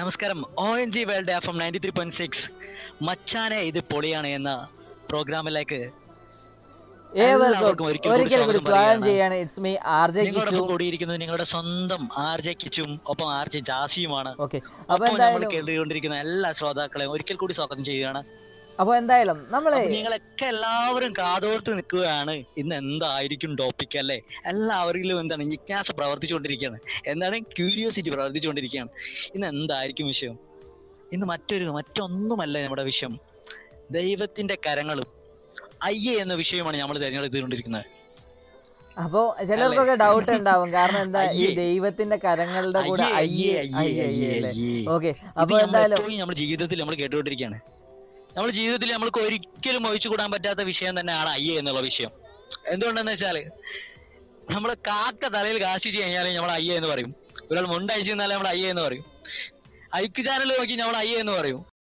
നമസ്കാരം. O N G world F M ninety three point six മച്ചാനെ ഇത് പൊളിയാണ് എന്ന പ്രോഗ്രാമിലേക്ക് ഏവർക്കും കൂടി സ്വാഗതം. ചെയ്യാണ്. It's me R J Kichu കൂടിയിരിക്കുന്നത് നിങ്ങളുടെ സ്വന്തം ആർ ജെ കിച്ചും ഒപ്പം ആർ ജെ ജാസിയുമാണ്. ഓക്കെ അപ്പോൾ നമ്മൾ കേട്ടുകൊണ്ടിരിക്കുന്ന എല്ലാ ശ്രോതാക്കളെയും ഒരിക്കൽ കൂടി സ്വാഗതം ചെയ്യുകയാണ്. അപ്പൊ എന്തായാലും നമ്മളെ നിങ്ങളൊക്കെ എല്ലാവരും കാതോർത്ത് നിൽക്കുകയാണ്. ഇന്ന് എന്തായിരിക്കും ടോപ്പിക് അല്ലേ? എല്ലാവരിലും എന്താണ് ജിജ്ഞാസ പ്രവർത്തിച്ചുകൊണ്ടിരിക്കുകയാണ്. എന്താണ് ക്യൂരിയോസിറ്റി പ്രവർത്തിച്ചുകൊണ്ടിരിക്കുകയാണ്. ഇന്ന് എന്തായിരിക്കും വിഷയം? ഇന്ന് മറ്റൊരു മറ്റൊന്നുമല്ല നമ്മുടെ വിഷയം. ദൈവത്തിന്റെ കരങ്ങളും അയ്യേ എന്ന വിഷയമാണ് നമ്മൾ തിരഞ്ഞെടുത്തുകൊണ്ടിരിക്കുന്നത് അപ്പൊ ചിലർക്കൊക്കെ ഡൗട്ട് ഉണ്ടാവും. കാരണം എന്താ ഈ ദൈവത്തിന്റെ കരങ്ങളുടെ കൂടെ അയ്യേ, അയ്യേ അയ്യേ, ഓക്കെ. അപ്പൊ എന്തായാലും നമ്മുടെ ജീവിതത്തിൽ നമ്മൾ കേട്ടുകൊണ്ടിരിക്കുകയാണ്. നമ്മുടെ ജീവിതത്തിൽ നമ്മൾക്ക് ഒരിക്കലും ഒഴിച്ചു കൂടാൻ പറ്റാത്ത വിഷയം തന്നെയാണ് അയ്യ എന്നുള്ള വിഷയം. എന്തുകൊണ്ടെന്ന് വെച്ചാൽ നമ്മൾ കാക്ക തലയിൽ കാശിച്ച് കഴിഞ്ഞാൽ നമ്മൾ അയ്യ എന്ന് പറയും. ഒരാൾ മുണ്ടയച്ചു തന്നാലേ നമ്മൾ അയ്യ എന്ന് പറയും. ഐക്ക് ചാനൽ നോക്കി നമ്മൾ അയ്യ എന്ന് പറയും.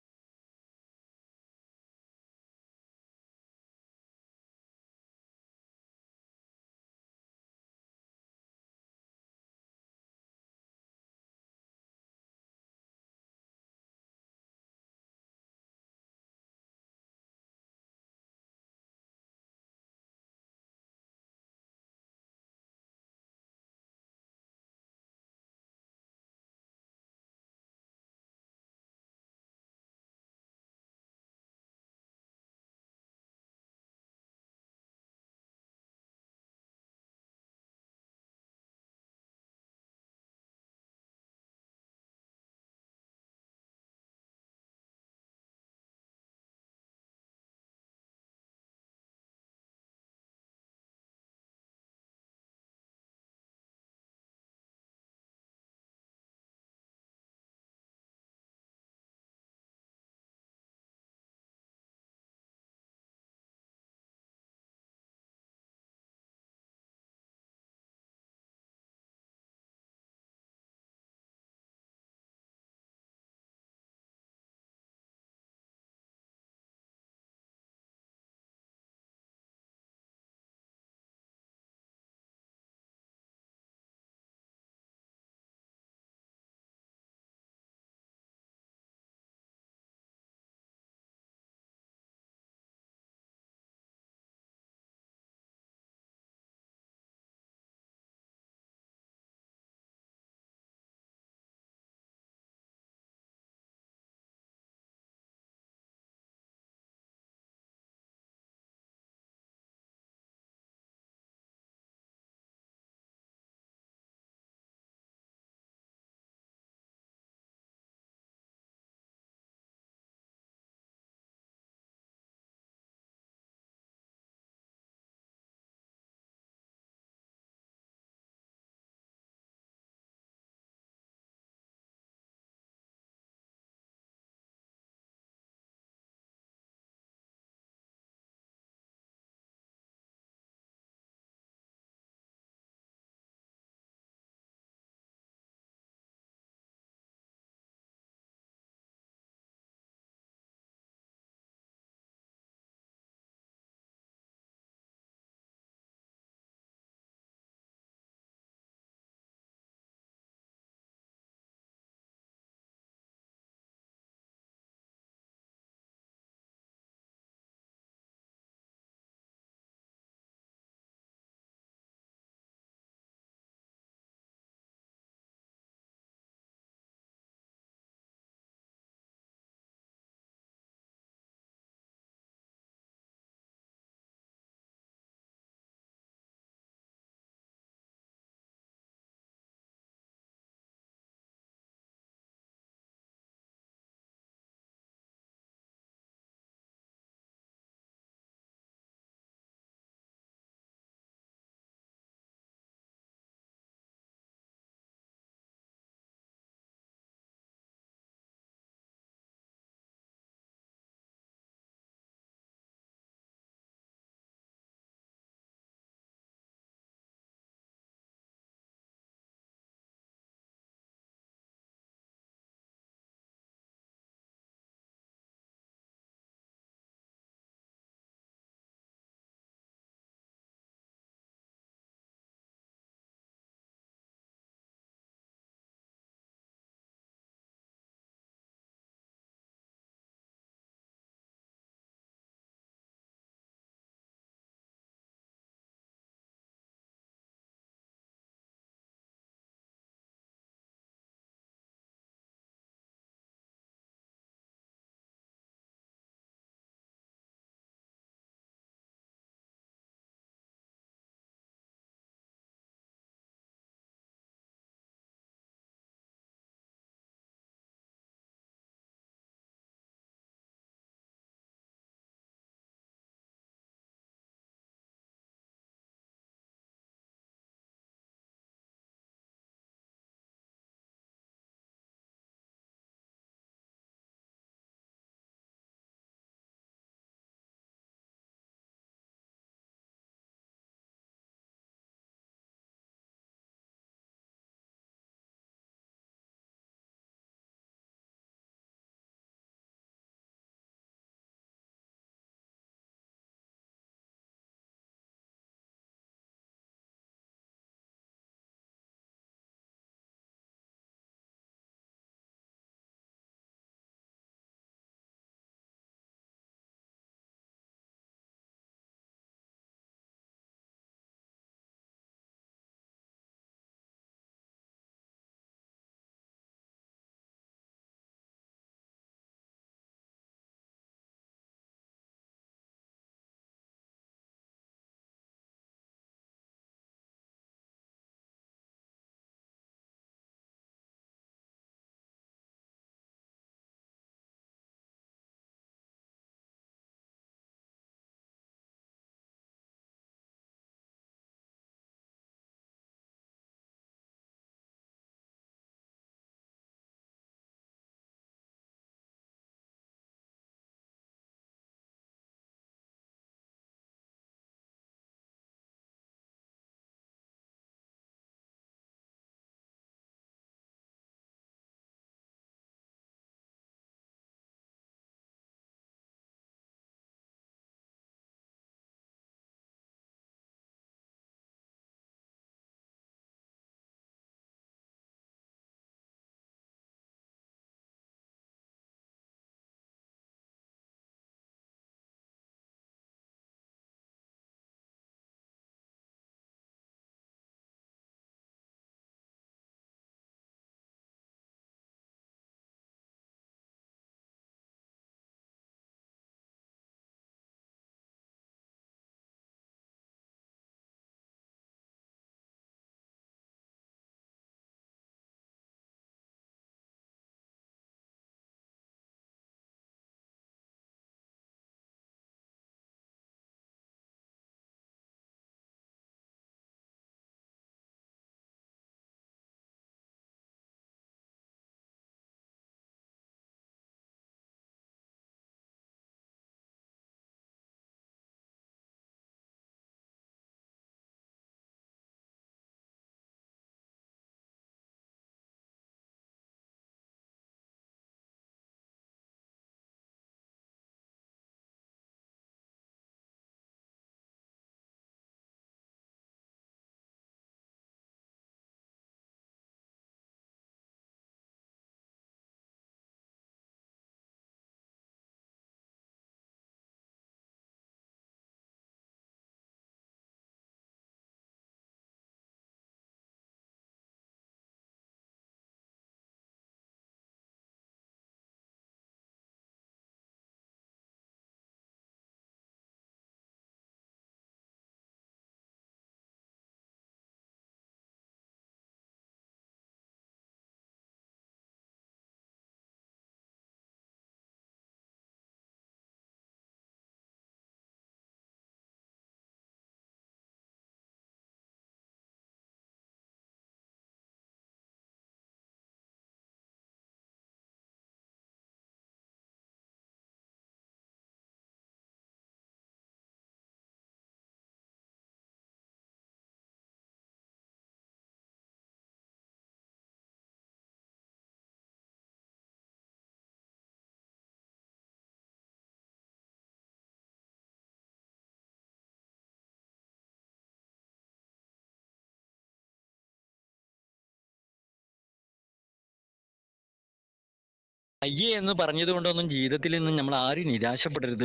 അയ്യേ എന്ന് പറഞ്ഞത് കൊണ്ടൊന്നും ജീവിതത്തിൽ നിന്ന് നമ്മൾ ആരും നിരാശപ്പെടരുത്.